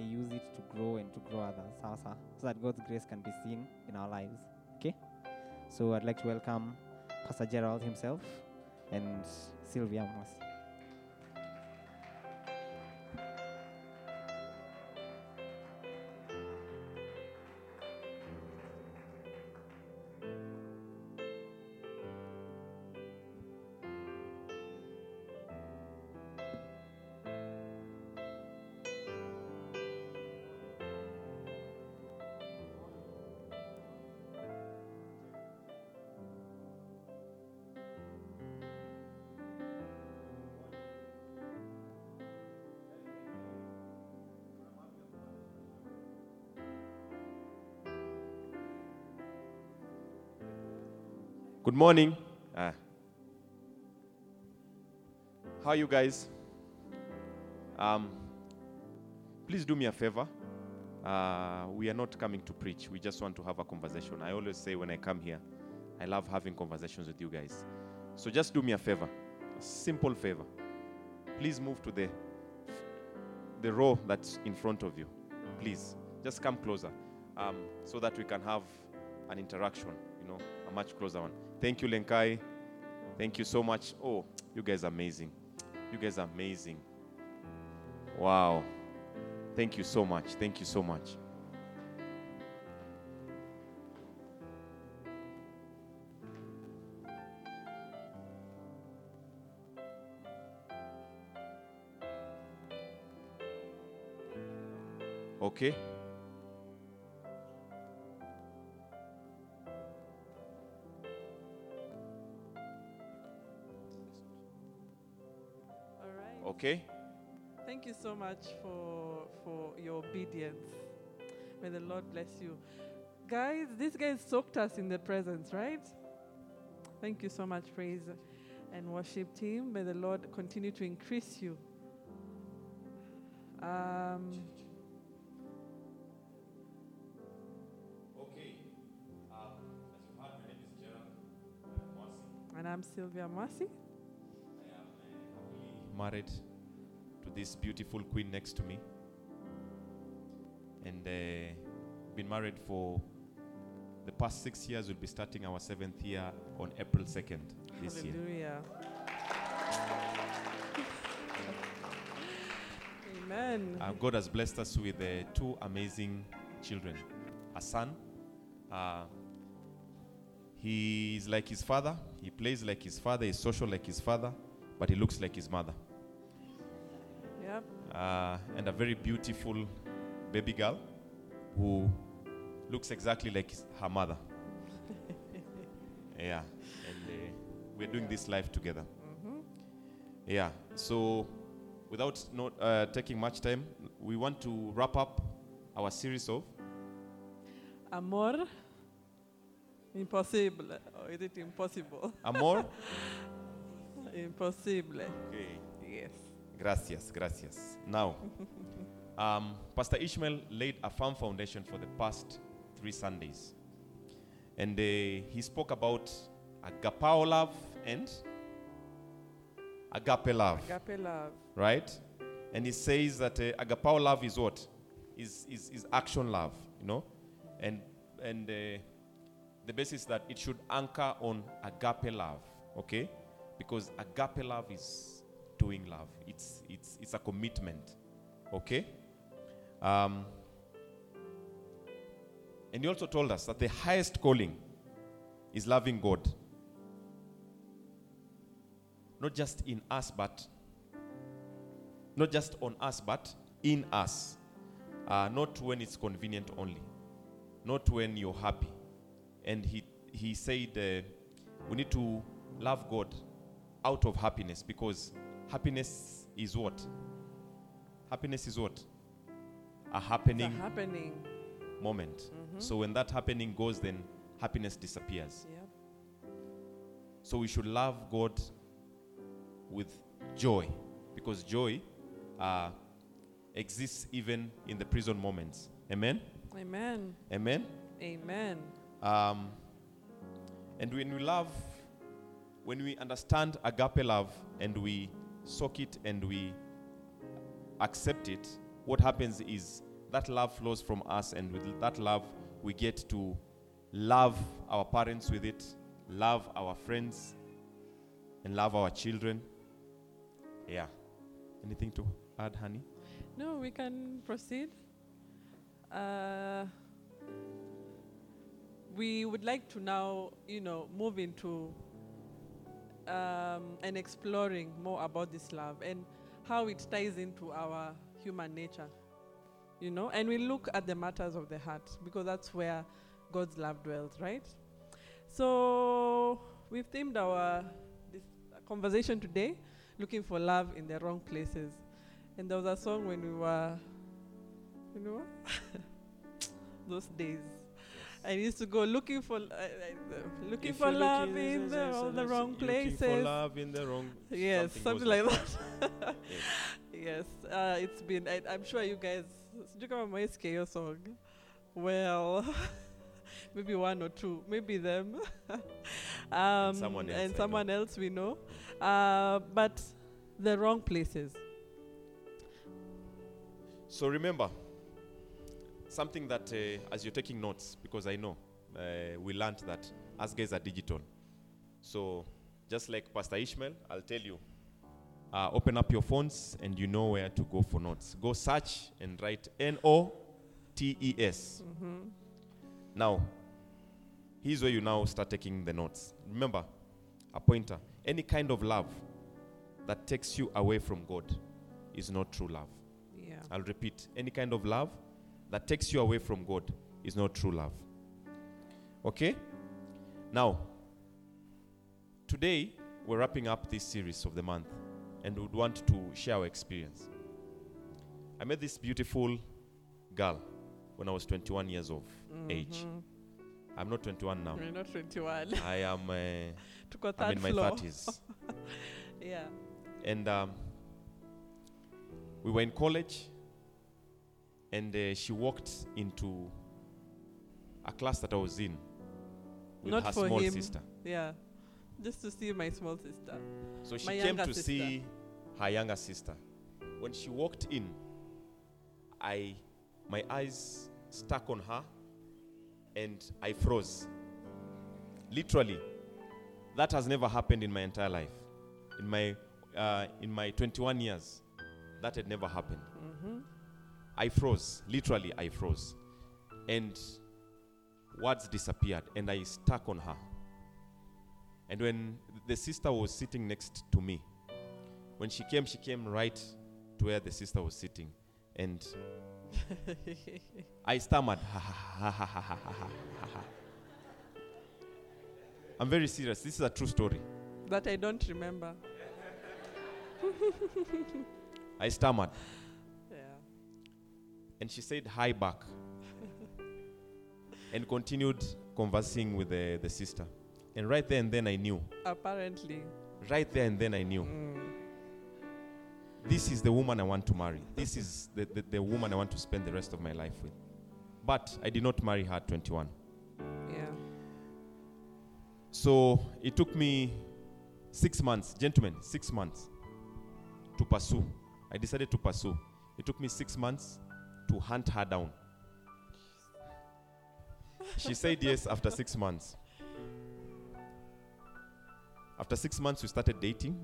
may use it to grow and to grow others, so that God's grace can be seen in our lives. Okay? So I'd like to welcome Pastor Gerald himself and Sylvia Mwasi. Good morning. Ah. How are you guys? Um, please do me a favor. Uh, we are not coming to preach. We just want to have a conversation. I always say when I come here, I love having conversations with you guys. So just do me a favor, a simple favor. Please move to the the row that's in front of you. Please, just come closer, um, so that we can have an interaction. You know, a much closer one. Thank you, Lenkai. Thank you so much. Oh, you guys are amazing. You guys are amazing. Wow. Thank you so much. Thank you so much. Okay. Okay. Thank you so much for for your obedience. May the Lord bless you. Guys, this guy soaked us in the presence, right? Thank you so much, praise and worship team. May the Lord continue to increase you. Um, Okay. Um, as you heard, my Gerald Mwasi. and I'm Sylvia Mwasi. married to this beautiful queen next to me. And uh, been married for the past six years. We'll be starting our seventh year on April 2nd this year. Hallelujah. Amen. Uh, God has blessed us with uh, two amazing children. A son. Uh, he is like his father. He plays like his father. He's social like his father. But he looks like his mother. Uh, and a very beautiful baby girl who looks exactly like her mother. yeah, and uh, we're doing this live together. Yeah, so without not uh, taking much time, we want to wrap up our series of Amor. Impossible. Or is it impossible? Amor. Impossible. okay. Yes. Gracias, gracias. Now, um, Pastor Ishmael laid a firm foundation for the past three Sundays. And uh, he spoke about agapao love and agape love, Agape love. right? And he says that uh, agapao love is what? Is, is, is action love, you know? And, and uh, the basis that it should anchor on agape love, okay? Because agape love is doing love. It's, it's, it's a commitment, okay? Um, and he also told us that the highest calling is loving God. Not just in us, but not just on us, but in us. Uh, not when it's convenient only, not when you're happy. And he, he said uh, we need to love God out of happiness because happiness is what? Happiness is what? A happening a happening. moment. So when that happening goes, then happiness disappears. Yep. So we should love God with joy because joy uh, exists even in the prison moments. Amen? Amen. Amen? Amen. Um, and when we love, when we understand agape love and we soak it and we accept it, what happens is that love flows from us, and with that love, we get to love our parents with it, love our friends, and love our children. Yeah. Anything to add, honey? No, we can proceed. Uh, we would like to now, you know, move into um, and exploring more about this love and how it ties into our human nature, you know, and we look at the matters of the heart because that's where God's love dwells, right? So we've themed our conversation today, looking for love in the wrong places. And there was a song when we were, you know, those days. I used to go looking for, uh, looking If for love looking- in the, all the wrong looking places. for love in the wrong. Yes, something, goes like that. Yes. yes, uh, it's been. I, I'm sure you guys. Do you come my SKO song? Well, maybe one or two, maybe them, um, someone else, and someone else we know. Uh, but the wrong places. So remember, something that uh, as you're taking notes, because I know uh, we learned that us guys are digital. So just like Pastor Ishmael, I'll tell you, uh, open up your phones and you know where to go for notes. Go search and write N O T E S. Now, here's where you now start taking the notes. Remember, a pointer. Any kind of love that takes you away from God is not true love. Yeah. I'll repeat any kind of love that takes you away from God is not true love. Okay? Now, today we're wrapping up this series of the month and would want to share our experience. I met this beautiful girl when I was 21 years of age. Mhm. I'm not 21 now. We're not 21. I am uh, I'm in my floor. 30s. Yeah. and um, we were in college and uh, she walked into a class that i was in with Not her for small him. sister Yeah. Just to see my small sister. so she My came to sister. see her younger sister when she walked in i my eyes stuck on her and i froze literally that has never happened in my entire life in my uh, in my 21 years that had never happened hmm I froze. Literally, I froze. And words disappeared, and I stuck on her. And when the sister was sitting next to me, when she came, she came right to where the sister was sitting. And I stammered. "Ha, ha, ha, ha, ha, ha, ha, ha, ha." I'm very serious. This is a true story. that I don't remember. I stammered. And she said hi back. and continued conversing with the, the sister. And right there and then I knew. Apparently. Right there and then I knew. Mm. This is the woman I want to marry. This is the, the, the woman I want to spend the rest of my life with. But I did not marry her at 21. Yeah. So it took me six months, gentlemen, six months to pursue. I decided to pursue. It took me six months to hunt her down. She said yes after six months. After six months, we started dating.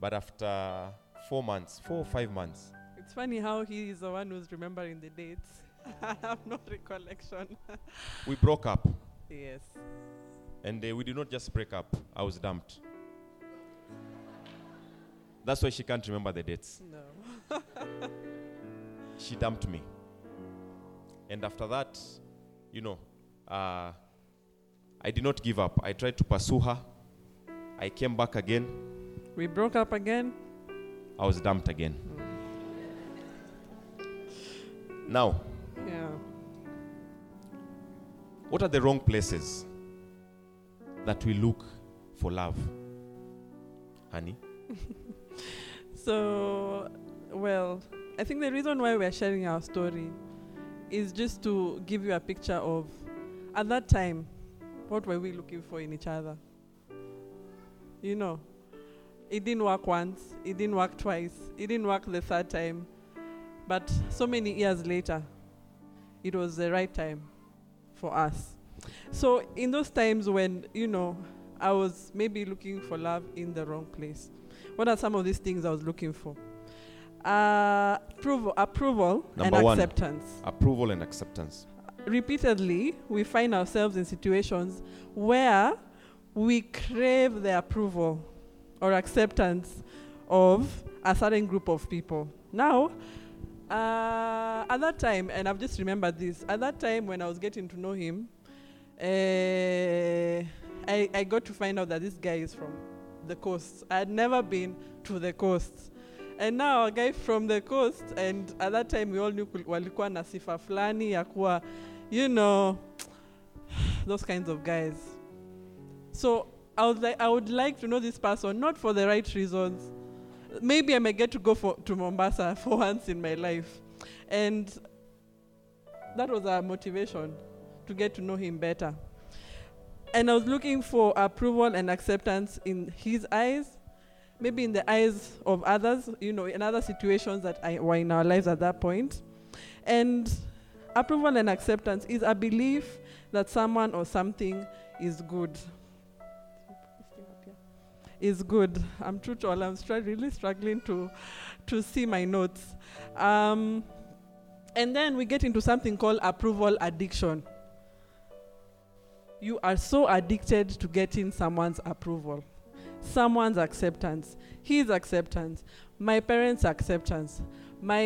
But after four months, four or five months, It's funny how he is the one who's remembering the dates. I have no recollection. we broke up. yes. And uh, we did not just break up, I was dumped. That's why she can't remember the dates. No. she dumped me. And after that, you know, uh, I did not give up. I tried to pursue her. I came back again. We broke up again. I was dumped again. Now, Yeah. what are the wrong places that we look for love? Honey? So, well, I think the reason why we're sharing our story is just to give you a picture of, at that time, what were we looking for in each other? You know, it didn't work once, it didn't work twice, it didn't work the third time. But so many years later, it was the right time for us. So, in those times when, you know, I was maybe looking for love in the wrong place, what are some of these things I was looking for? Uh, approval, approval and one. acceptance Approval and acceptance. repeatedly we find ourselves in situations where we crave the approval or acceptance of a certain group of people. Now, uh, at that time, and I've just remembered this, at that time when I was getting to know him, uh, I, I got to find out that this guy is from the coast. I had never been to the coast. And now a guy from the coast, and at that time we all knew walikuwa na sifa fulani ya kuwa you know, those kinds of guys. So I would like I would like to know this person not for the right reasons. Maybe I may get to go for to Mombasa for once in my life, and that was our motivation to get to know him better. And I was looking for approval and acceptance in his eyes, maybe in the eyes of others, you know, in other situations that I, were in our lives at that point. And approval and acceptance is a belief that someone or something is good. Is good. I'm true to all. I'm str- really struggling to, to see my notes. Um, and then we get into something called approval addiction. You are so addicted to getting someone's approval, someone's acceptance, his acceptance, my parents' acceptance, my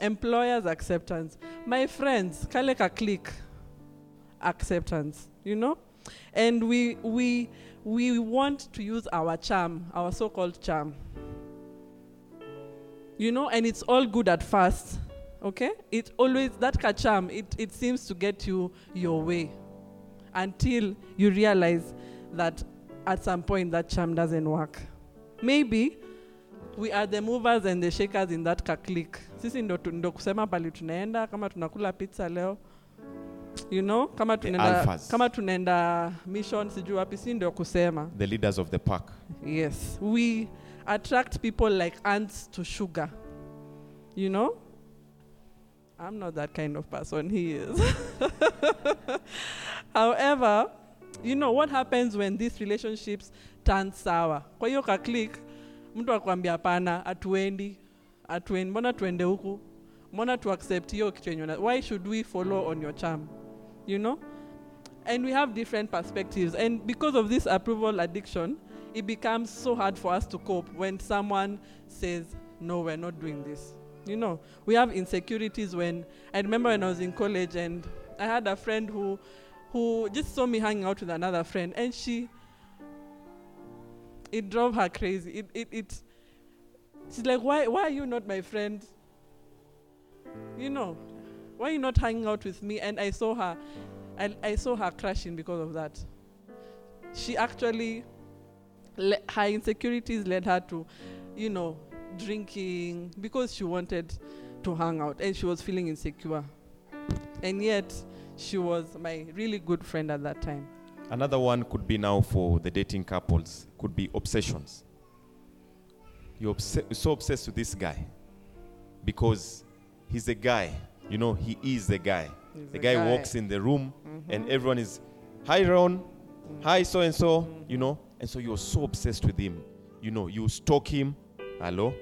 employer's acceptance, my friends, kaleka click acceptance, you know? And we we we want to use our charm, our so-called charm. You know, and it's all good at first. Okay? It always that charm, it, it seems to get you your way until you realize that at some point that charm doesn't work. Maybe we are the movers and the shakers in that click. Sisi ndo, ndo kusema pali tunaenda kama tunakula pizza leo you know kama tunaenda kama tunaenda mission sijui wapi si ndio kusema The leaders of the pack. yes we attract people like ants to sugar you know i'm not that kind of person he is however you know what happens when these relationships turn sour? Kwa hiyo ka click mtu akwambia hapana atuendi atuendi mbona tuende huku? Mbona tu accept hiyo kitu yenye why should we follow on your charm? You know? And we have different perspectives. And because of this approval addiction it becomes so hard for us to cope when someone says no we're not doing this. You know? We have insecurities when i remember when i was in college and i had a friend who who just saw me hanging out with another friend and she it drove her crazy it it, it she's like why why are you not my friend you know why are you not hanging out with me and i saw her I, I saw her crashing because of that. She actually, le- her insecurities led her to, you know, drinking because she wanted to hang out and she was feeling insecure. And yet, she was my really good friend at that time. Another one could be now for the dating couples, could be obsessions. You're obse- so obsessed with this guy because he's a guy. You know, he is the guy. He's The a guy, walks in the room and everyone is, hi, Ron. Hi, so and so. You know, and so you're so obsessed with him. You know, you stalk him. Hello?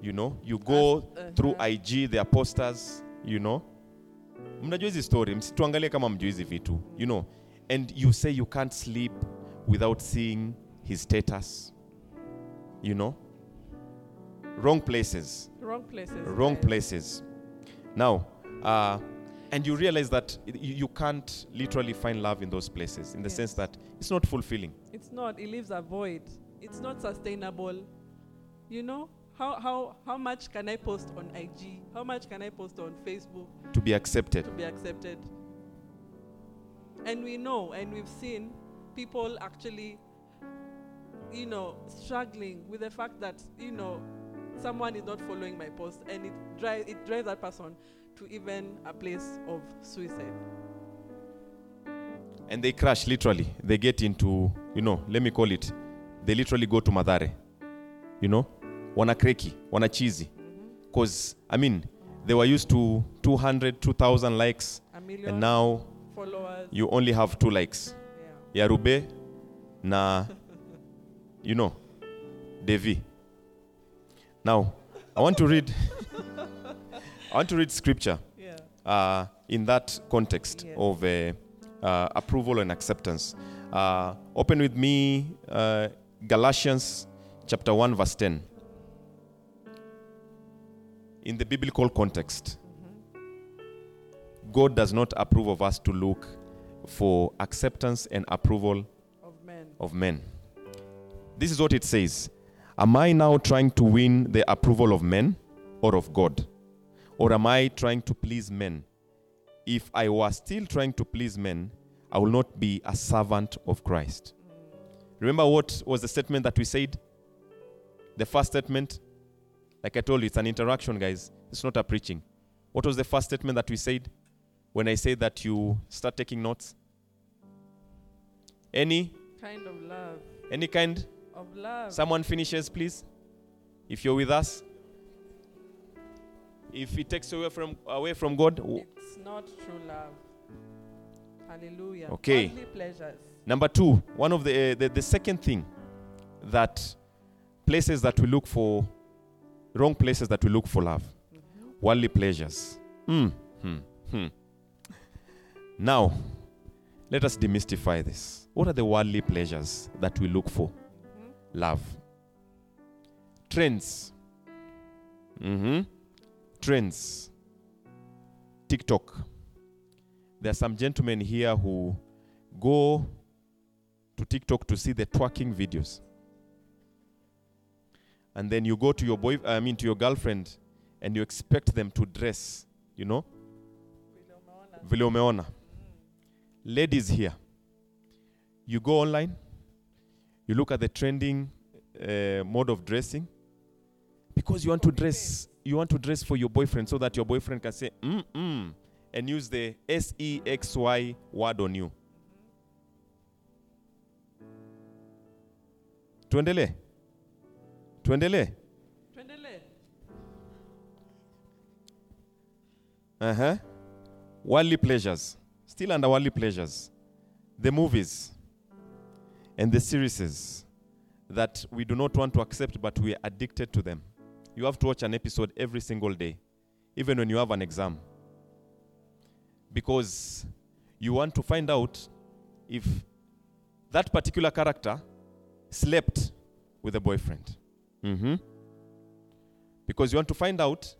You know, you go uh, through uh-huh. IG, their posters, you know. Mnajua hizi story, msituangalie kama mjui hizi vitu, you know. And you say you can't sleep without seeing his status, you know. Wrong places, Wrong places. wrong guys. places. Now, uh, and you realize that you, you can't literally find love in those places in the sense that it's not fulfilling. It's not. It leaves a void. It's not sustainable. You know how how how much can I post on IG? How much can I post on Facebook To be accepted. to be accepted? And we know, and we've seen people actually, you know, struggling with the fact that you know someone is not following my post, and it drives it drives that person to even a place of suicide. and they crash literally they get into you know let me call it they literally go to Mathare, you know wana kreki wana chizi Because, I mean, they were used to 200, 2,000 likes, and now followers. you only have two likes. yeah. Na, you know, Devi. Now, I want to read, I want to read scripture Yeah. uh, in that context Yes. of uh, uh, approval and acceptance. Uh, open with me uh, Galatians chapter 1, verse 10. In the biblical context, God does not approve of us to look for acceptance and approval Of men. of men. This is what it says Am I now trying to win the approval of men or of God? Or am I trying to please men? If I was still trying to please men, I will not be a servant of Christ. Remember what was the statement that we said? The first statement? Like I told you, it's an interaction, guys. It's not a preaching. What was the first statement that we said when I said that you start taking notes? Any? Kind of love. Any kind? Of love. Someone finishes, please. If you're with us. If it takes away from away from God, It's not true love. Hallelujah. Okay. Pleasures. number two, one of the, uh, the the second thing that places that we look for, wrong places that we look for love, worldly pleasures. Mm, hmm, hmm. Now, let us demystify this. What are the worldly pleasures that we look for? Love. Trends. hmm Trends. TikTok. There are some gentlemen here who go to TikTok to see the twerking videos. And then you go to your boy, I mean to your girlfriend, and you expect them to dress, you know, vile umeona. Ladies here, you go online, you look at the trending uh, mode of dressing, because you want to dress, you want to dress for your boyfriend so that your boyfriend can say mm mm and use the S E X Y word on you. Tuendelee. Tuendelee. Tuendelee. Uh-huh. Worldly pleasures. Still under worldly pleasures. The movies and the series that we do not want to accept, but we are addicted to them. You have to watch an episode every single day, even when you have an exam. Because you want to find out if that particular character slept with a boyfriend. Hmm Because you want to find out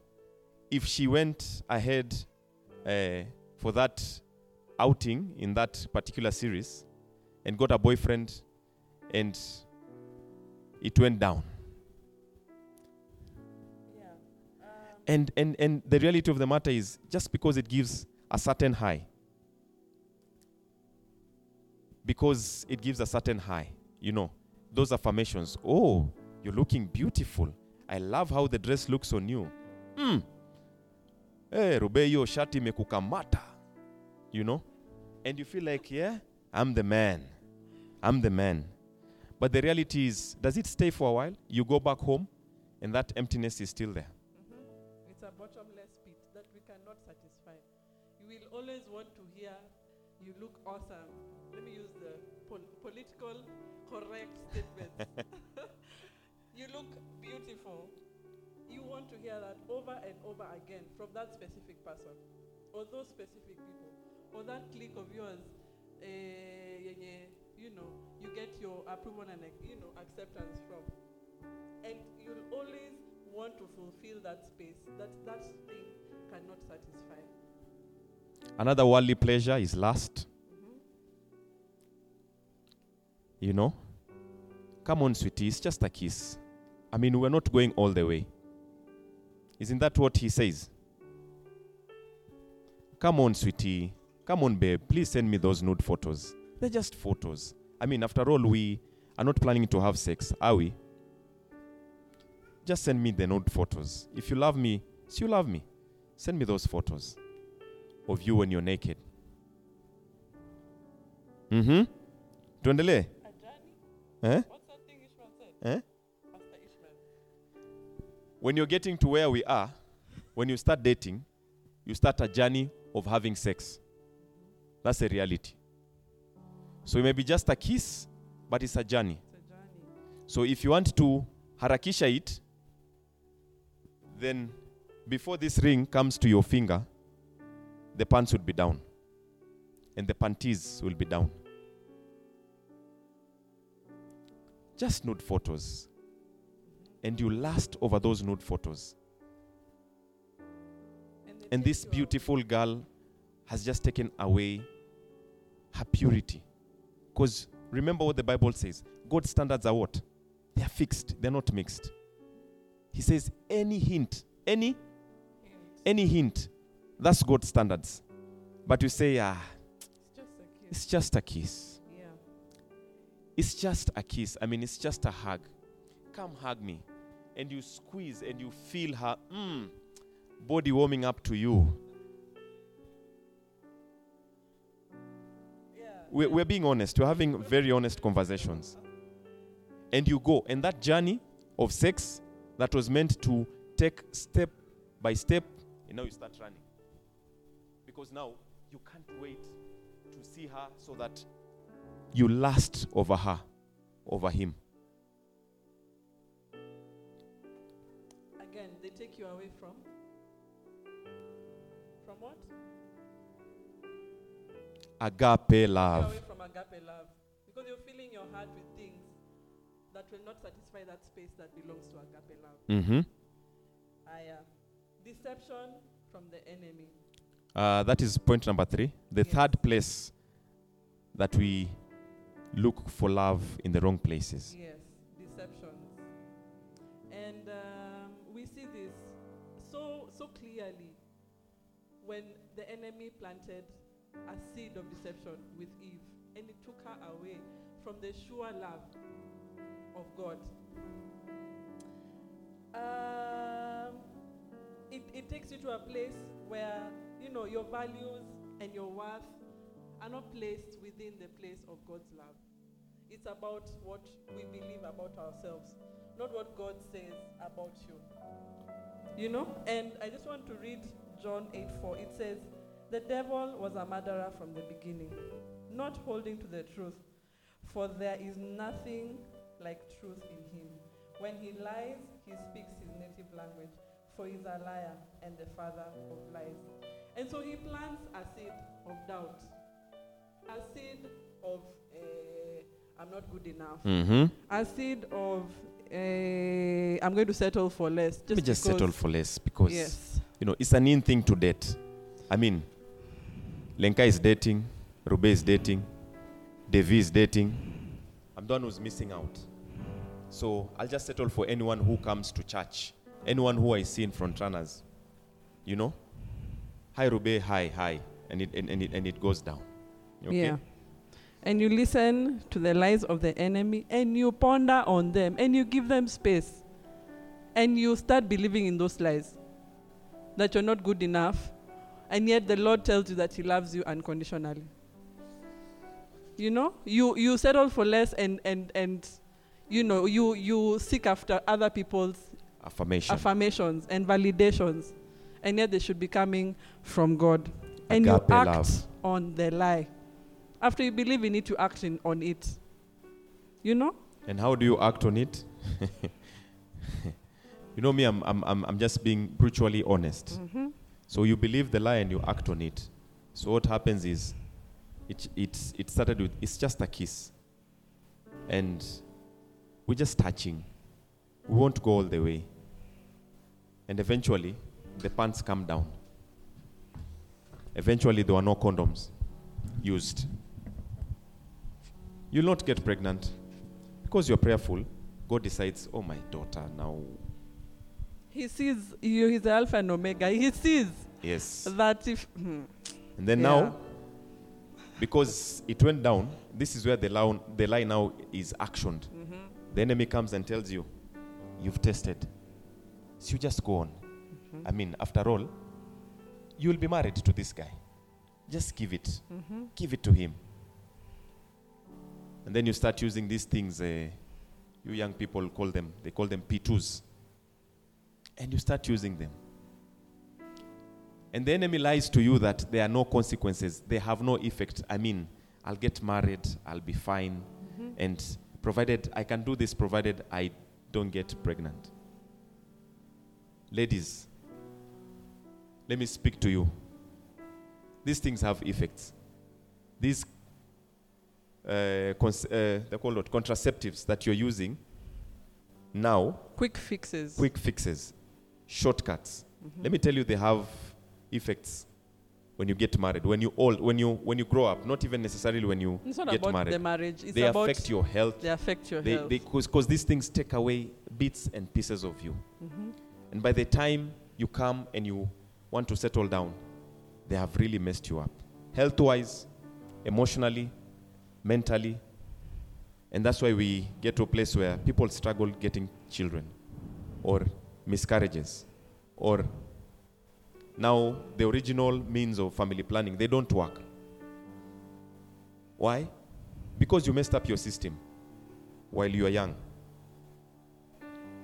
if she went ahead uh, for that outing in that particular series and got a boyfriend and it went down. Yeah. Um, And, and, and the reality of the matter is just because it gives a certain high, because it gives a certain high, you know, those affirmations. Oh, you're looking beautiful. I love how the dress looks on you. Mm. Hey, Rube, hiyo shati imekukamata. You know? And you feel like, yeah, I'm the man. I'm the man. But the reality is, does it stay for a while? You go back home and that emptiness is still there. mhm. It's a bottomless pit that we cannot satisfy. You will always want to hear, you look awesome. Let me use the pol- political correct statements. you look beautiful. You want to hear that over and over again from that specific person or those specific people or that clique of yours. Eh, yenye, you know, you get your approval and you know acceptance from, and you'll always want to fulfill that space that that thing cannot satisfy. Another worldly pleasure is lust. Mm-hmm. You know? Come on, sweetie, it's just a kiss. I mean, we're not going all the way. Isn't that what he says? Come on, sweetie. Come on, babe. Please send me those nude photos. They're just photos. I mean, after all, we are not planning to have sex, are we? Just send me the nude photos. If you love me, so you love me. Send me those photos of you when you're naked. Mm-hmm. Tuendelee. Eh? what's When you're getting to where we are, when you start dating, you start a journey of having sex. That's a reality. So it may be just a kiss, but it's a journey. It's a journey. So if you want to harakisha it, then before this ring comes to your finger, the pants would be down. And the panties will be down. Just nude photos. And you last over those nude photos. And, And this beautiful girl has just taken away her purity. Because remember what the Bible says God's standards are what? They are fixed, they're not mixed. He says, any hint, any, Hint. any hint, that's God's standards. But you say, ah, It's just a kiss. it's just a kiss. Yeah. It's just a kiss. I mean, it's just a hug. Come hug me. And you squeeze and you feel her mm, body warming up to you. Yeah. We're, we're being honest. We're having very honest conversations. And you go. And that journey of sex that was meant to take step by step, and now you start running. Because now you can't wait to see her so that you last over her, over him. Take you away from. From what? Agape love. away from agape love. Because you're filling your heart with things that will not satisfy that space that belongs to agape love. Mm-hmm. I, uh, deception from the enemy. Uh, that is point number three. The Yes. third place that we look for love in the wrong places. Yes, when the enemy planted a seed of deception with Eve and it took her away from the sure love of God. Um, it, it takes you to a place where you know your values and your worth are not placed within the place of God's love. It's about what we believe about ourselves, not what God says about you. You know? And I just want to read John 8 4. It says, The devil was a murderer from the beginning, not holding to the truth, for there is nothing like truth in him. When he lies, he speaks his native language, for he is a liar and the father of lies. And so he plants a seed of doubt, a seed of uh, I'm not good enough, Mm-hmm. a seed of uh, I'm going to settle for less. Just Let me just settle for less because Yes. you know it's an in thing to date. I mean, Lenka is dating, Rube is dating, Devi is dating. I'm the one who's missing out. So I'll just settle for anyone who comes to church, anyone who I see in front runners. You know? Hi Rube, hi, hi. And it and, and it and it goes down. Okay? Yeah. And you listen to the lies of the enemy and you ponder on them and you give them space. And you start believing in those lies that you're not good enough. And yet the Lord tells you that He loves you unconditionally. You know? You you settle for less and and and you know you you seek after other people's Affirmation. affirmations and validations, and yet they should be coming from God. And you act love. on the lie. After you believe in it, you act in, on it. You know? And how do you act on it? you know me, I'm, I'm, I'm, I'm just being brutally honest. Mm-hmm. So you believe the lie and you act on it. So what happens is, it, it's, it started with, it's just a kiss. And we're just touching. We won't go all the way. And eventually, the pants come down. Eventually, there were no condoms used. You'll not get pregnant. Because you're prayerful, God decides, oh, my daughter, now, He sees you, he's Alpha and Omega. He sees yes. that if. hmm, And then yeah. now, because it went down, this is where the lie, the lie now is actioned. Mhm. The enemy comes and tells you, you've tested. So you just go on. Mm-hmm. I mean, after all, you'll be married to this guy. Just give it. Mhm. Give it to him. And then you start using these things, uh, you young people call them, they call them P2s. And you start using them. And the enemy lies to you that there are no consequences, they have no effect. I mean, I'll get married, I'll be fine, and provided I can do this, provided I don't get pregnant. Ladies, let me speak to you. These things have effects. These uh, cons- uh, they're called what? contraceptives that you're using now, Quick fixes. quick fixes, shortcuts. Let me tell you, they have effects when you get married, when you old, when you when you grow up. Not even necessarily when you It's not get about married. the marriage. It's they affect your health. they affect your They health. because these things take away bits and pieces of you. Mhm. And by the time you come and you want to settle down, they have really messed you up. Health wise, emotionally, mentally. And that's why we get to a place where people struggle getting children or miscarriages or now the original means of family planning they don't work. Why? Because you messed up your system while you are young.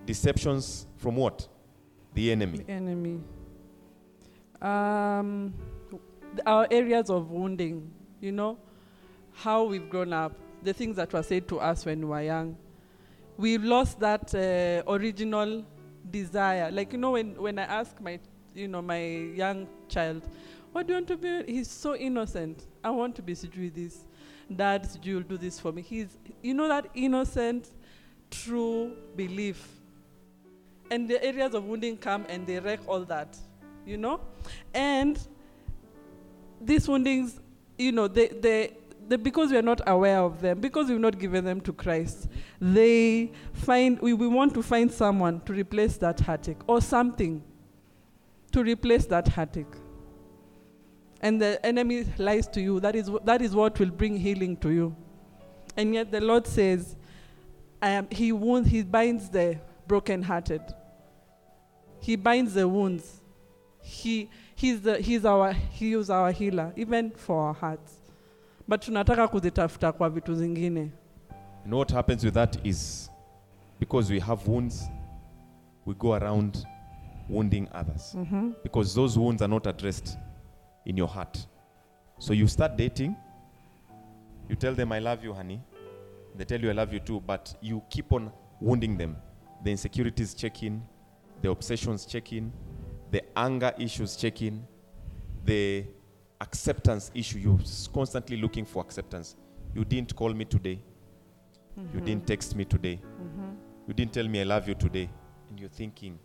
Deceptions from what? The enemy. The enemy. Um, our areas of wounding, you know, how we've grown up, the things that were said to us when we were young. We lost that uh, original desire. Like, you know, when, when I ask my, you know, my young child, what do you want to be? He's so innocent. I want to be with this. Dad, you'll do this for me. He's, you know, that innocent, true belief and the areas of wounding come and they wreck all that, you know? And these woundings, you know, they, they, they, because we are not aware of them, because we've not given them to Christ, they find, we, we want to find someone to replace that heartache or something to replace that heartache. And the enemy lies to you. That is, that is what will bring healing to you. And yet the Lord says, am, he, wounds, he binds the brokenhearted. He binds the wounds. He, he's, the, he's our, he is our healer, even for our hearts. But tunataka kuzitafuta kwa vitu zingine. And what happens with that is because we have wounds, we go around wounding others Mm-hmm. because those wounds are not addressed in your heart. So you start dating, you tell them, I love you, honey. They tell you, I love you too, but you keep on wounding them. The insecurities check in, the obsessions check in, the anger issues check in, the acceptance issue. You're constantly looking for acceptance. You didn't call me today. You didn't text me today. Mm-hmm. You didn't tell me I love you today. And you're thinking.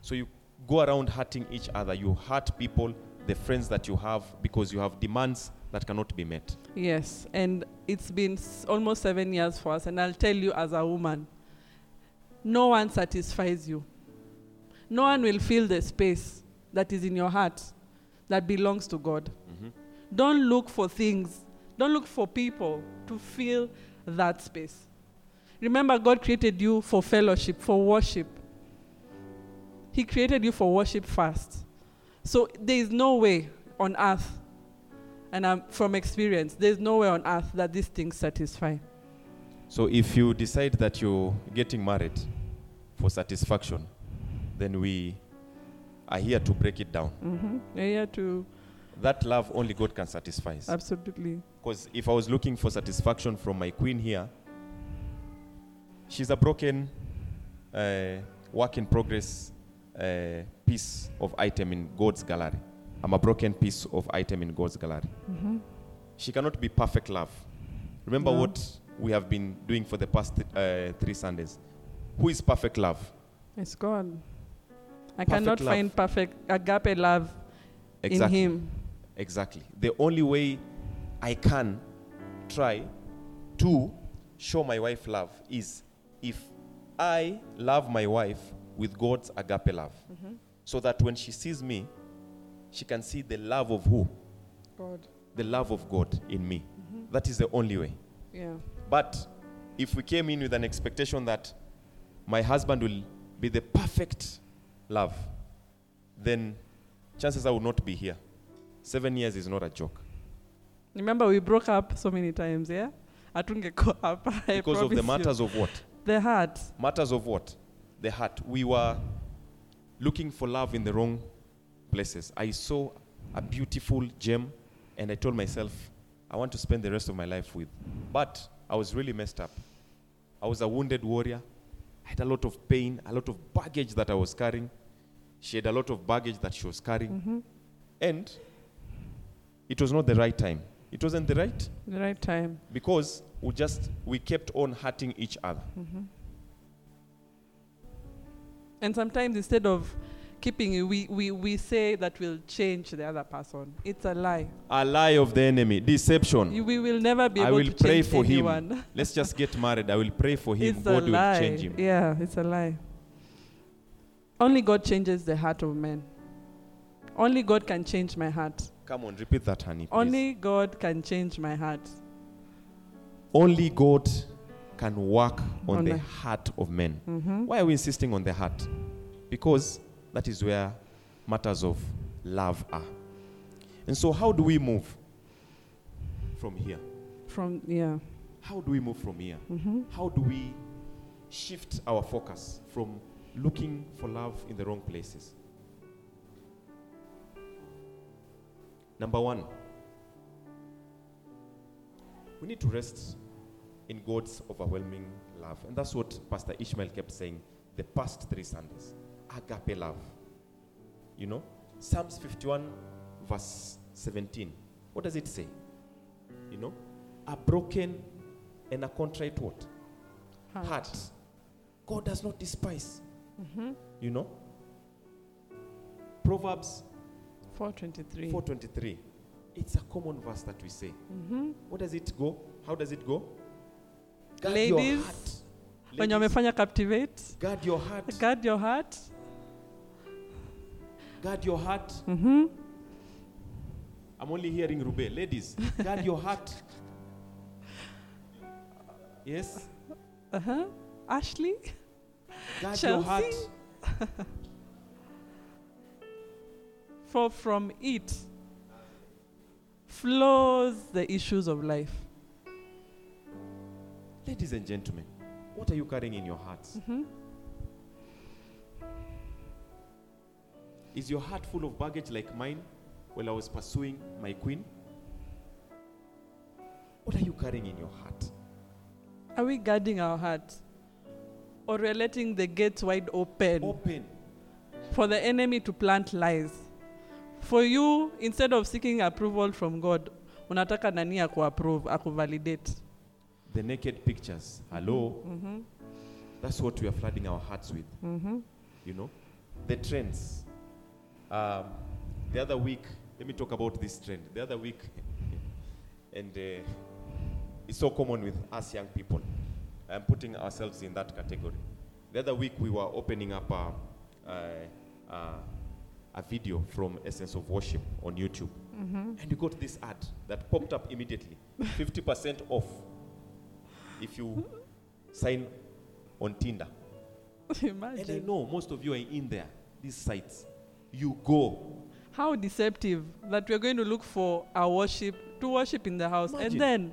So you go around hurting each other. You hurt people, the friends that you have, because you have demands that cannot be met. Yes, and it's been s- almost seven years for us, and I'll tell you as a woman, no one satisfies you. No one will fill the space that is in your heart that belongs to God. Mm-hmm. Don't look for things, don't look for people to fill that space. Remember, God created you for fellowship, for worship. He created you for worship first. So there is no way on earth and I'm from experience, there's no way on earth that these things satisfy. So if you decide that you're getting married for satisfaction, then we are here to break it down. Mm-hmm. You're here to That love only God can satisfy. absolutely. Because if I was looking for satisfaction from my queen here, she's a broken uh, work in progress uh, piece of item in God's gallery. I'm a broken piece of item in God's gallery. Mm-hmm. She cannot be perfect love. Remember No. what we have been doing for the past uh, three Sundays. Who is perfect love? It's God. I cannot love. find perfect agape love Exactly. in Him. Exactly. The only way I can try to show my wife love is if I love my wife with God's agape love. Mm-hmm. So that when she sees me, she can see the love of who? God. The love of God in me. Mm-hmm. That is the only way. Yeah. But if we came in with an expectation that my husband will be the perfect love, then chances I will not be here. Seven years is not a joke. Remember, we broke up so many times, yeah? Atungeko up. I Because of the promise you. matters of what? The heart. Matters of what? The heart. We were looking for love in the wrong places. I saw a beautiful gem, and I told myself, I want to spend the rest of my life with. But I was really messed up. I was a wounded warrior. I had a lot of pain, a lot of baggage that I was carrying. She had a lot of baggage that she was carrying. Mm-hmm. And it was not the right time. It wasn't the right The right time. because we just we kept on hurting each other. Mm-hmm. And sometimes instead of keeping it, we, we, we say that we'll change the other person. It's a lie. A lie of the enemy, deception. We will never be I able will to pray change for him. Let's just get married. I will pray for him. it's God a will change him. Yeah, it's a lie. Only God changes the heart of men. Only God can change my heart. Come on, repeat that, honey. please. Only God can change my heart. Only God can work on, On the the- heart of men. Mm-hmm. Why are we insisting on the heart? Because that is where matters of love are. And so, how do we move from here? From yeah. How do we move from here? Mm-hmm. How do we shift our focus from looking for love in the wrong places? Number one, we need to rest in God's overwhelming love. And that's what Pastor Ishmael kept saying the past three Sundays agape love. You know, Psalms 51, verse 17. What does it say? You know, a broken and a contrite what? heart. God does not despise. Mm-hmm. You know? Proverbs 423. 4:23. It's a common verse that we say. mm-hmm. What does it go? How does it go? Guard Ladies, your heart. When Ladies, wamefanya captivate, guard your heart. guard your heart. Guard your heart. Mm-hmm. I'm only hearing Rube. Ladies, guard your heart. Yes? Uh-huh. Ashley? Guard your heart. For from it flows the issues of life. Ladies and gentlemen, what are you carrying in your hearts? Mm-hmm. Is your heart full of baggage like mine while I was pursuing my queen? What are you carrying in your heart? Are we guarding our hearts? Or we're letting the gates wide open Open. for the enemy to plant lies? For you, instead of seeking approval from God, unataka nani akuapprove, akuvalidate. The naked pictures. Hello. Mm-hmm. That's what we are flooding our hearts with. Mm-hmm. You know? The trends. Um, the other week, let me talk about this trend. The other week, and uh, it's so common with us young people. I'm putting ourselves in that category. The other week, we were opening up a, a, a, a video from Essence of Worship on YouTube. Mm-hmm. And we got this ad that popped up immediately 50% off if you sign on Tinder. Imagine. And I know most of you are in there, these sites. You go. How deceptive that we're going to look for our worship, to worship in the house. Imagine. And then,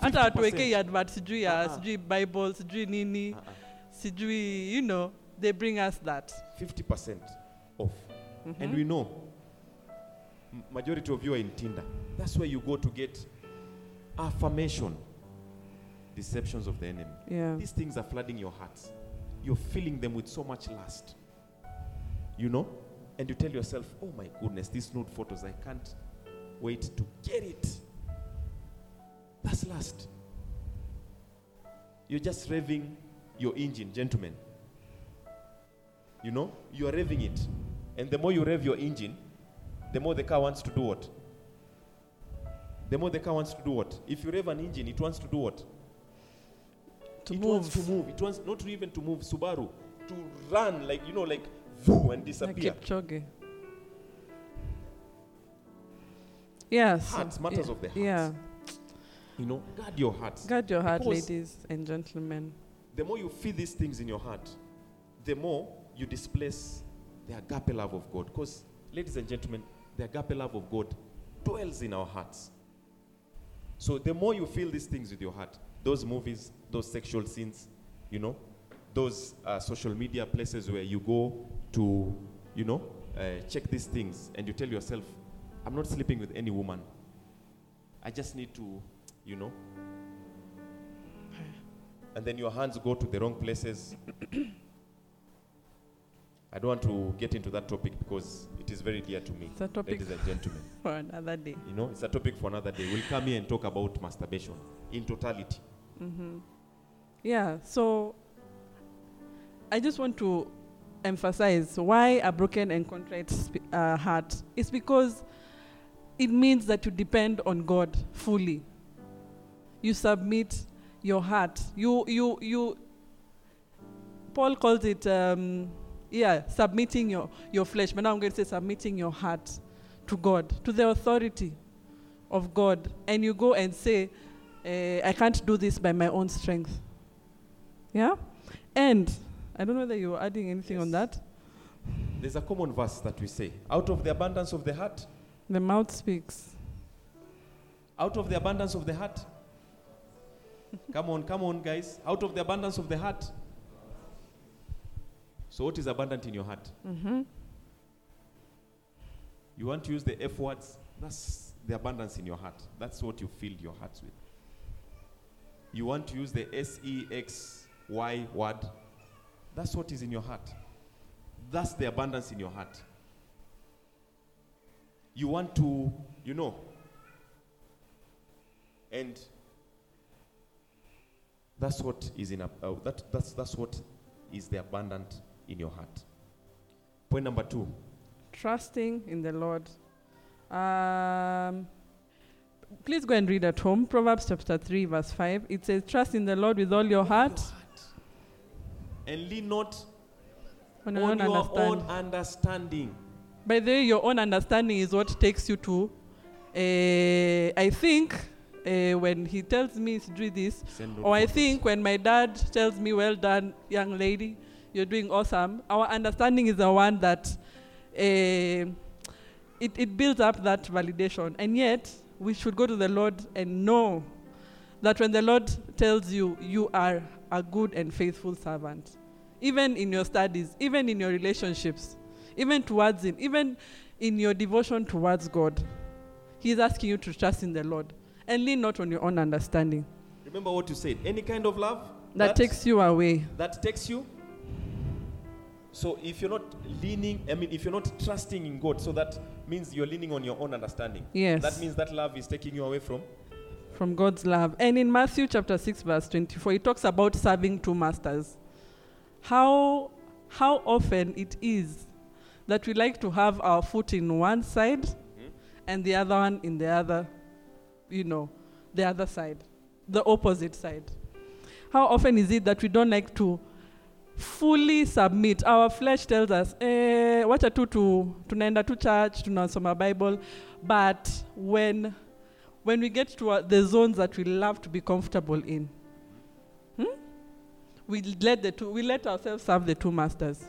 hata 50%. watuwekei advert sijui ya ah. sijui bible sijui nini Uh-uh. sijui you know they bring us that 50% off. And Mhm. we know majority of you are in Tinder. That's where you go to get affirmation. Deceptions of the enemy. yeah These things are flooding your hearts. You're filling them with so much lust. You know? And you tell yourself, oh my goodness, these nude photos, I can't wait to get it. That's lust. You're just revving your engine, gentlemen. You know? You are revving it. And the more you rev your engine, the more the car wants to do what? The more the car wants to do what? If you rev an engine, it wants to do what? to it move wants to move. It wants not even to move Subaru, to run like you know, like voo and like disappear. Kipchoge. Yes. Hearts, matters of the hearts. Yeah. You know, guard your heart. Guard your heart, Because- ladies and gentlemen. The more you feel these things in your heart, the more you displace the agape love of God. Because, ladies and gentlemen, the agape love of God dwells in our hearts. So the more you feel these things with your heart, those movies, those sexual scenes, you know, those uh, social media places where you go to, you know, uh, check these things and you tell yourself, I'm not sleeping with any woman. I just need to, you know. And then your hands go to the wrong places. I don't want to get into that topic because it is very dear to me, It's a topic ladies and gentlemen. for another day. You know, it's a topic for another day. We'll come here and talk about masturbation in totality. hmm Yeah, so I just want to emphasize why a broken and contrite sp- uh, heart. It's because it means that you depend on God fully. You submit your heart. You, you, you. Paul calls it, um, yeah, submitting your, your flesh. But now I'm going to say submitting your heart to God, to the authority of God. And you go and say, uh, I can't do this by my own strength. Yeah? And I don't know whether you're adding anything on that. There's a common verse that we say out of the abundance of the heart, The mouth speaks. out of the abundance of the heart. Come on, come on, guys. Out of the abundance of the heart. So, what is abundant in your heart? Mm-hmm. You want to use the F words? That's the abundance in your heart. That's what you fill your hearts with. You want to use the S E X Y word? That's what is in your heart. That's the abundance in your heart. You want to, you know, and that's what is in a, uh, that, that's, that's what is the abundant in your heart. Point number two. Trusting in the Lord. Um, please go and read at home. Proverbs chapter 3, verse 5. It says, Trust in the Lord with all your heart. And lean not On your on own your understanding. own understanding. By the way, your own understanding is what takes you to. Uh, I think uh, when he tells me to do this, or I think when my dad tells me, "Well done, young lady, you're doing awesome," our understanding is the one that uh, it, it builds up that validation, and yet we should go to the Lord and know that when the Lord tells you you are a good and faithful servant, even in your studies, even in your relationships, even towards Him, even in your devotion towards God, He's asking you to trust in the Lord and lean not on your own understanding. Remember what you said. Any kind of love That takes you away. that takes you. So if you're not leaning, I mean, if you're not trusting in God, so that means you're leaning on your own understanding. Yes. That means that love is taking you away from. from God's love. And in Matthew chapter 6 verse 24 it talks about serving two masters. How how often it is that we like to have our foot in one side hmm? and the other one in the other you know, the other side, the opposite side. How often is it that we don't like to fully submit? Our flesh tells us, eh, wacha tu tu tunaenda tu church, tunasoma Bible, but when when we get to uh, the zones that we love to be comfortable in, hmm? we let the two, we let ourselves serve the two masters,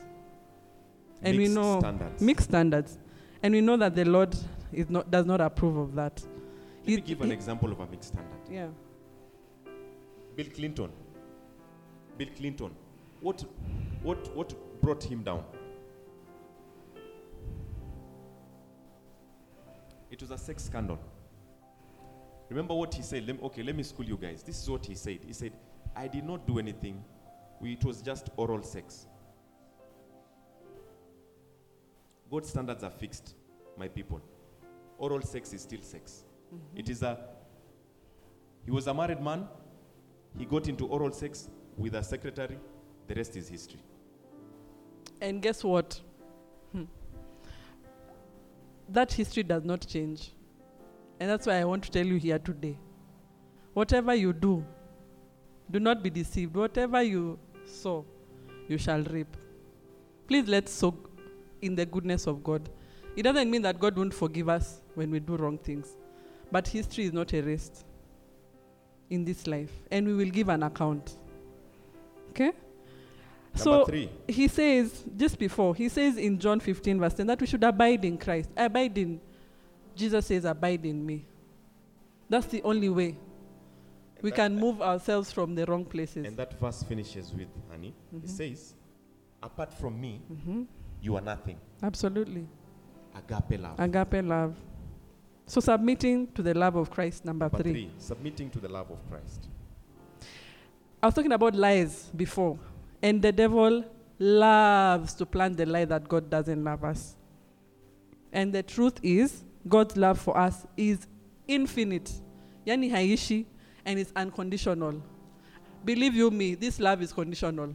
and we know standards. mixed standards, and we know that the Lord is not does not approve of that. Let me give an he- example of a mixed standard. Yeah. Bill Clinton. Bill Clinton. What, what, what brought him down? It was a sex scandal. Remember what he said? Lem- okay, let me school you guys. This is what he said. He said, I did not do anything. It was just oral sex. God's standards are fixed, my people. Oral sex is still sex. It is a. He was a married man. He got into oral sex with a secretary. The rest is history. And guess what? Hmm. That history does not change. And that's why I want to tell you here today. Whatever you do, do not be deceived. Whatever you sow, you shall reap. Please let's sow in the goodness of God. It doesn't mean that God won't forgive us when we do wrong things. But history is not erased in this life. And we will give an account. Okay? Number so three. he says, just before, he says in John 15, verse 10, that we should abide in Christ. Abide in, Jesus says, abide in me. That's the only way we that- can move ourselves from the wrong places. And that verse finishes with, honey, it Mhm. says, Apart from me, Mhm. you are nothing. Absolutely. Agape love. Agape love. So submitting to the love of Christ, number, Number three. three, submitting to the love of Christ. I was talking about lies before, and the devil loves to plant the lie that God doesn't love us. And the truth is, God's love for us is infinite. Yani haishi, and it's unconditional. Believe you me, this love is conditional.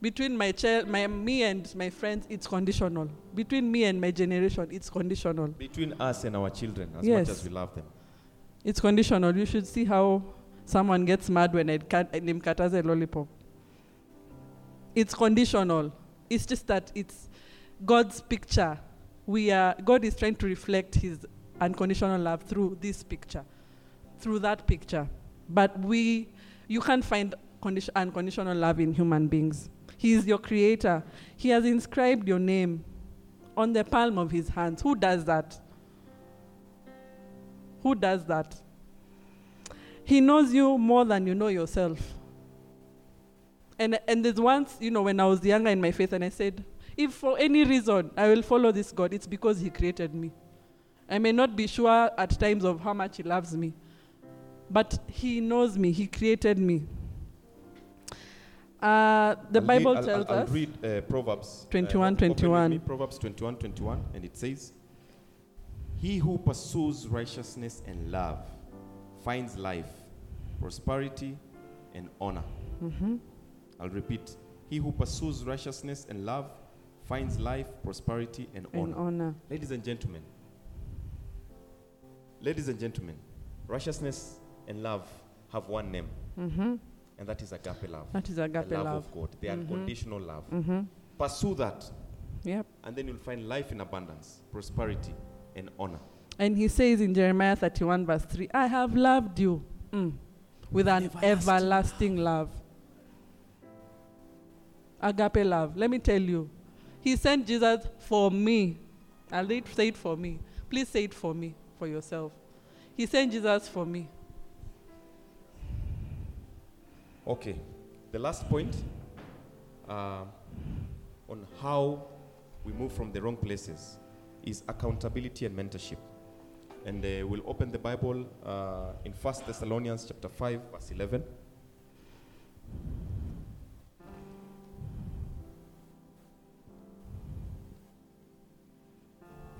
Between my child, my me and my friends, it's conditional. Between me and my generation, it's conditional. Between us and our children, as Yes. much as we love them. It's conditional. You should see how someone gets mad when I cut a lollipop. It's conditional. It's just that it's God's picture. We are God is trying to reflect his unconditional love through this picture, through that picture. But we you can't find condition, unconditional love in human beings. He is your creator. He has inscribed your name on the palm of his hands. Who does that? Who does that? He knows you more than you know yourself. And, and there's once, you know, when I was younger in my faith, and I said, if for any reason I will follow this God, it's because He created me. I may not be sure at times of how much He loves me, but He knows me, He created me. Uh, the I'll read- Bible I'll- tells I'll, us. I'll read uh, Proverbs 21, open with 21. me, Proverbs 21, 21, and it says, He who pursues righteousness and love finds life, prosperity, and honor. Mhm. I'll repeat. He who pursues righteousness and love finds life, prosperity, and And honor. honor. Ladies and gentlemen, ladies and gentlemen, righteousness and love have one name, hmm and that is agape love. That is the agape love, love. of God, the Mhm. unconditional love. hmm Pursue that, Yep. and then you'll find life in abundance, prosperity, and honor. And he says in Jeremiah 31, verse 3, I have loved you mm, with an everlasting everlasting love. Agape love. Let me tell you, he sent Jesus for me. I'll read- say it for me. Please say it for me, for yourself. He sent Jesus for me. Okay, the last point uh, on how we move from the wrong places is accountability and mentorship. And uh, we'll open the Bible uh, in 1 Thessalonians chapter 5, verse 11.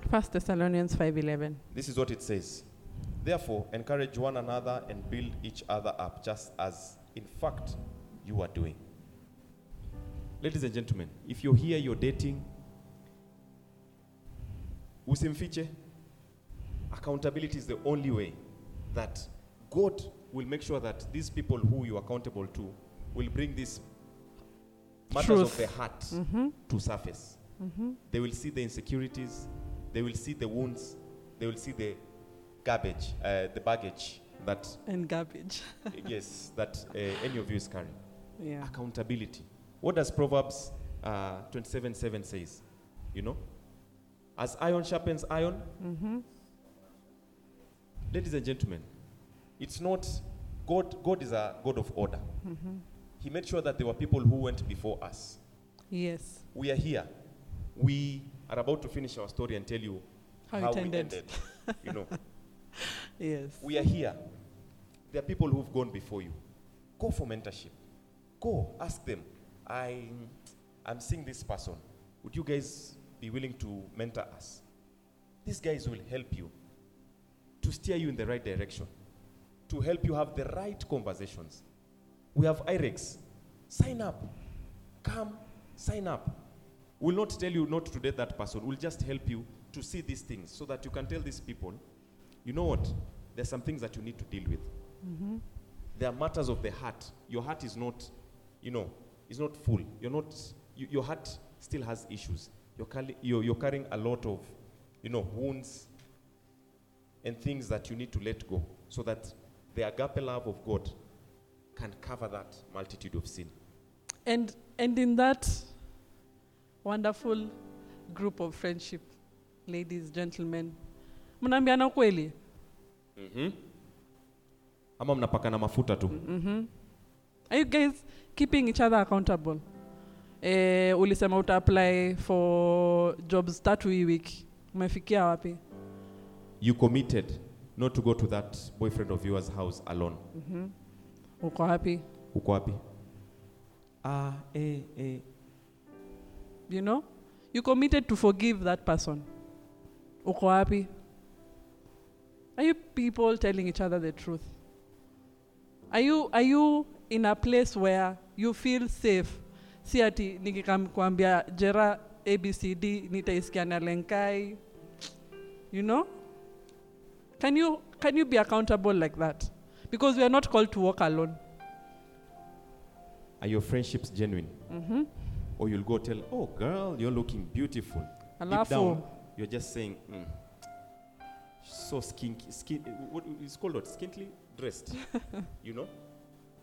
First Thessalonians 5.11. This is what it says. Therefore, encourage one another and build each other up, just as in fact you are doing. Ladies and gentlemen, if you're here, you're dating, usimfiche. Accountability is the only way that God will make sure that these people who you are accountable to will bring these matters of the heart Mm-hmm. to surface. Mm-hmm. They will see the insecurities, they will see the wounds, they will see the garbage, uh, the baggage that, And garbage. yes, that uh, any of you is carrying. Yeah. Accountability. What does Proverbs uh, 27 7 says? You know? As iron sharpens iron, Mm-hmm. ladies and gentlemen, it's not, God, God is a God of order. Mm-hmm. He made sure that there were people who went before us. Yes. We are here. We are about to finish our story and tell you How, how it we ended. ended. you know, Yes. we are here. There are people who've gone before you. Go for mentorship. Go ask them. I, I'm seeing this person. Would you guys be willing to mentor us? These guys will help you to steer you in the right direction, to help you have the right conversations. We have IREX. Sign up. Come, sign up. We'll not tell you not to date that person. We'll just help you to see these things so that you can tell these people, you know what? There's some things that you need to deal with. Mm-hmm. There are matters of the heart. Your heart is not, you know, is not full. You're not, you, your heart still has issues. You're, carry, you're, you're carrying a lot of, you know, wounds and things that you need to let go so that the agape love of God can cover that multitude of sin. And and in that wonderful group of friendship, ladies, gentlemen, mnaambiana kweli? Mm-hmm. Ama mnapakana mafuta tu. Mm-hmm. Are you guys keeping each other accountable? eh, ulisema uta apply for jobs tatu hii wiki umefikia wapi You committed not to go to that boyfriend of yours house alone. mm-hmm. uko wapi Uko wapi? Ah, eh, eh. you know you committed to forgive that person uko wapi are you people telling each other the truth? Are you, are you in a place where you feel safe? Si ati nikikamkwambia jera abcd nitaisikia na lenkai. You know? Can you, can you be accountable like that? Because we are not called to walk alone. Are your friendships genuine? mm-hmm. Or you'll go tell, oh, girl, you're looking beautiful. Deep alafu down, you're just saying, mm, so skinky, skin, what is called what? Skintly dressed. you know?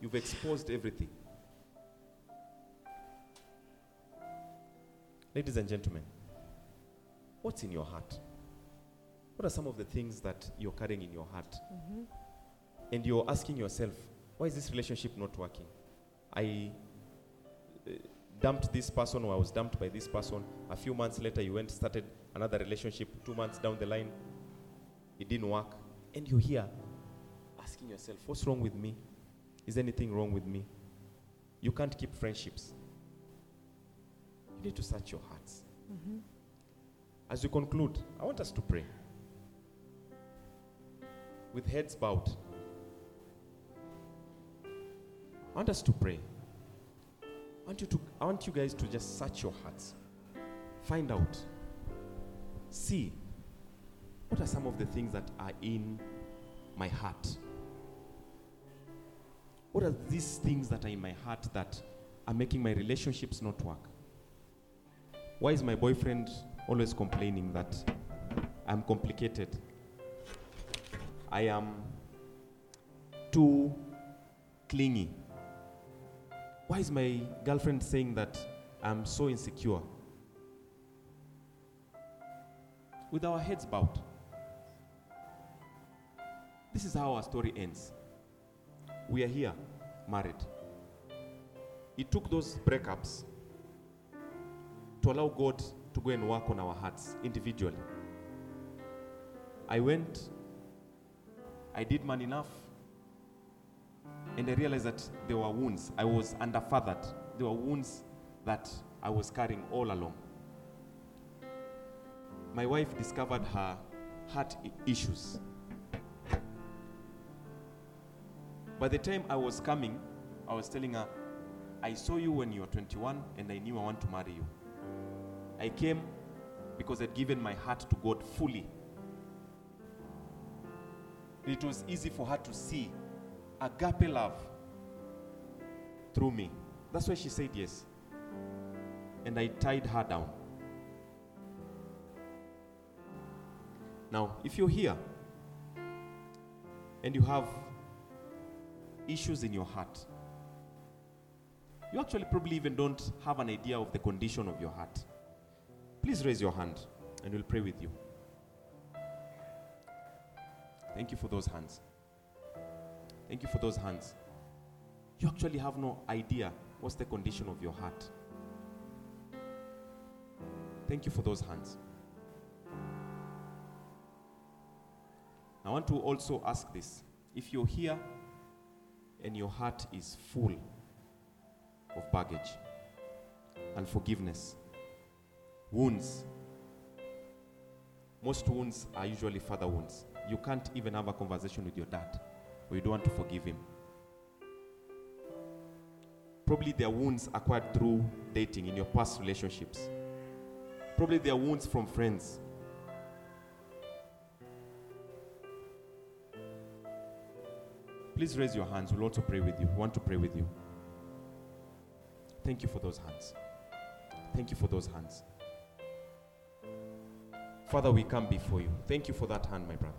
You've exposed everything. Ladies and gentlemen, what's in your heart? What are some of the things that you're carrying in your heart? Mhm. And you're asking yourself, why is this relationship not working? I uh, dumped this person or I was dumped by this person. A few months later, you went started another relationship. Two months down the line, it didn't work. And you're here asking yourself, what's wrong with me? Is anything wrong with me? You can't keep friendships. You need to search your hearts. Mhm. As we conclude, I want us to pray. With heads bowed. I want us to pray. I want you to I want you guys to just search your hearts. Find out. See what are some of the things that are in my heart? What are these things that are in my heart that are making my relationships not work? Why is my boyfriend always complaining that I'm complicated? I am too clingy. Why is my girlfriend saying that I'm so insecure? With our heads bowed. This is how our story ends. We are here, married. It took those breakups to allow God to go and work on our hearts individually. I went, I did man enough, and I realized that there were wounds. I was underfathered. There were wounds that I was carrying all along. My wife discovered her heart issues. By the time I was coming, I was telling her, I saw you when you were 21 and I knew I want to marry you. I came because I'd given my heart to God fully. It was easy for her to see agape love through me. That's why she said yes. And I tied her down. Now, if you're here and you have issues in your heart, you actually probably even don't have an idea of the condition of your heart. Please raise your hand and we'll pray with you. Thank you for those hands. Thank you for those hands. You actually have no idea what's the condition of your heart. Thank you for those hands. I want to also ask this. If you're here and your heart is full of baggage, unforgiveness, wounds, most wounds are usually father wounds. You can't even have a conversation with your dad, or you don't want to forgive him. Probably there are wounds acquired through dating in your past relationships. Probably there are wounds from friends. Please raise your hands. We'll also pray with you. We want to pray with you. Thank you for those hands. Thank you for those hands. Father, we come before you. Thank you for that hand, my brother.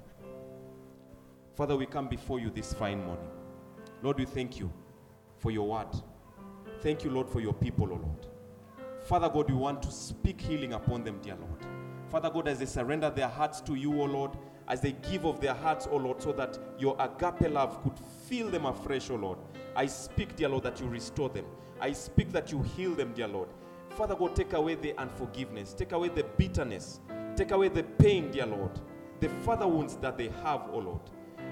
Father, we come before you this fine morning. Lord, we thank you for your word. Thank you, Lord, for your people, O Lord. Father God, we want to speak healing upon them, dear Lord. Father God, as they surrender their hearts to you, O Lord, as they give of their hearts, O Lord, so that your agape love could fill them afresh, O Lord. I speak, dear Lord, that you restore them. I speak that you heal them, dear Lord. Father God, take away the unforgiveness, take away the bitterness, take away the pain, dear Lord, the father wounds that they have, oh Lord,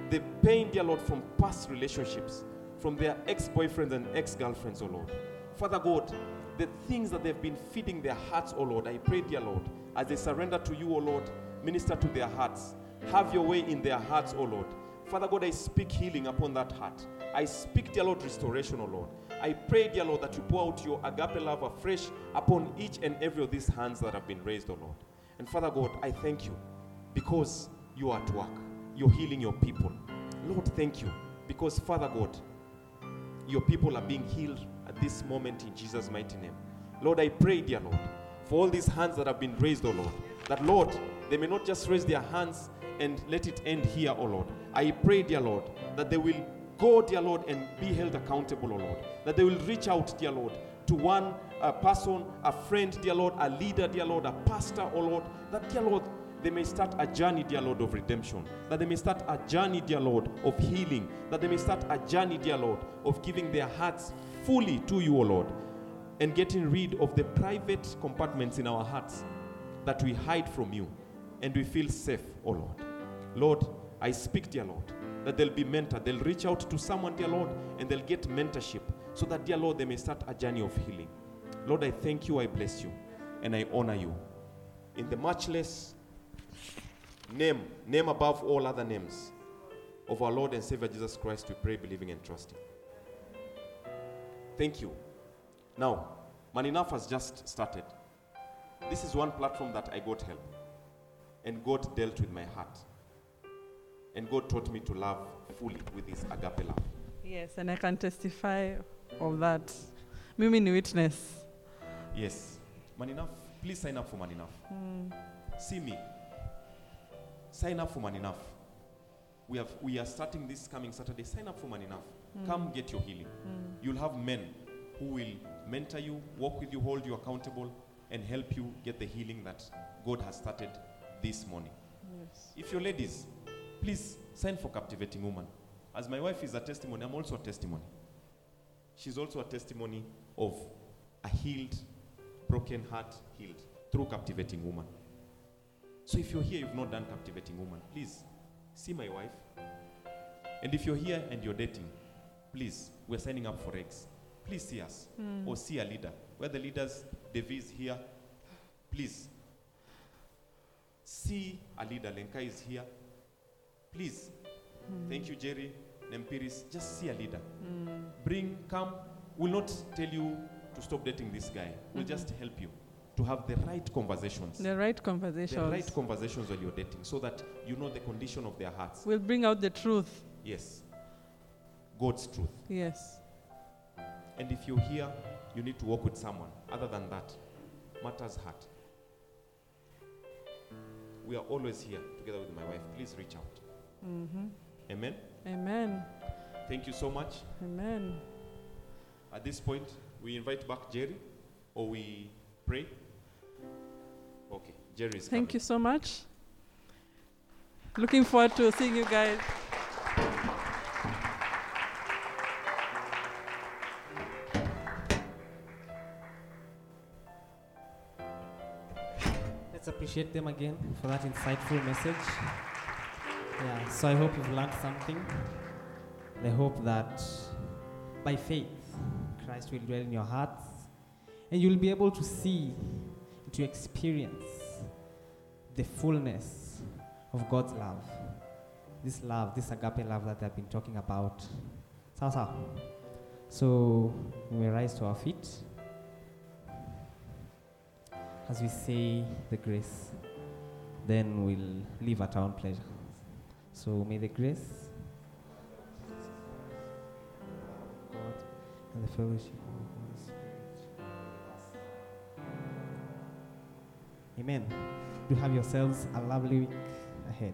the pain, dear Lord, from past relationships, from their ex boyfriends and ex girlfriends, O Lord. Father God, the things that they've been feeding their hearts, O Lord, I pray, dear Lord, as they surrender to you, O Lord, minister to their hearts. Have your way in their hearts, oh Lord. Father God, I speak healing upon that heart. I speak, dear Lord, restoration, oh Lord. I pray, dear Lord, that you pour out your agape love afresh upon each and every of these hands that have been raised, oh Lord. And Father God, I thank you because you are at work. You're healing your people. Lord, thank you because, Father God, your people are being healed at this moment in Jesus' mighty name. Lord, I pray, dear Lord, for all these hands that have been raised, oh Lord, that, Lord, they may not just raise their hands and let it end here, oh Lord. I pray, dear Lord, that they will go, dear Lord, and be held accountable, oh Lord. That they will reach out, dear Lord, to one uh, person, a friend, dear Lord, a leader, dear Lord, a pastor, oh Lord. That, dear Lord, they may start a journey, dear Lord, of redemption. That they may start a journey, dear Lord, of healing. That they may start a journey, dear Lord, of giving their hearts fully to you, O Lord, and getting rid of the private compartments in our hearts that we hide from you and we feel safe, O Lord. Lord, I speak, dear Lord, that they'll be mentored. They'll reach out to someone, dear Lord, and they'll get mentorship so that, dear Lord, they may start a journey of healing. Lord, I thank you, I bless you, and I honor you. In the matchless name, name above all other names of our Lord and Savior Jesus Christ, we pray, believing, and trusting. Thank you. Now, Man Enough has just started. This is one platform that I got help. And God dealt with my heart. And God taught me to love fully with His agape love. Yes, and I can testify of that. Mimi ni witness. Yes. Man Enough, please sign up for Man Enough. Hmm. See me. Sign up for Man Enough. We, have, we are starting this coming Saturday. Sign up for Man Enough. Hmm. Come get your healing. Hmm. You'll have men who will mentor you, walk with you, hold you accountable, and help you get the healing that God has started this morning. Yes. If you're ladies, please sign for Captivating Woman. As my wife is a testimony, I'm also a testimony. She's also a testimony of a healed, broken heart healed through Captivating Woman. So if you're here, you've not done Captivating Woman, please see my wife. And if you're here and you're dating, please, we're signing up for eggs. Please see us hmm. or see a leader. Where the leaders, Devi is here, please see a leader. Lenka is here. Please. Hmm. Thank you, Jerry. Nempiris. Just see a leader. Hmm. Bring, come. We'll not tell you to stop dating this guy. We'll hmm. just help you to have the right conversations. The right conversations. The right conversations when you're dating so that you know the condition of their hearts. We'll bring out the truth. Yes. God's truth. Yes. And if you're here, you need to walk with someone. Other than that, matters heart. We are always here together with my wife. Please reach out. Hmm Amen. Amen. Thank you so much. Amen. At this point, we invite back Jerry or we pray. Okay, Jerry is Thank you so much. Looking forward to seeing you guys. Let's appreciate them again for that insightful message. Yeah, so I hope you've learned something. I hope that by faith, Christ will dwell in your hearts and you'll be able to see, to experience the fullness of God's love. This love, this agape love that I've been talking about. Sawa. So we rise to our feet as we say the grace, then we'll leave at our own pleasure. So may the grace of God and the fellowship of the Holy Spirit. Amen. Do have yourselves a lovely week ahead.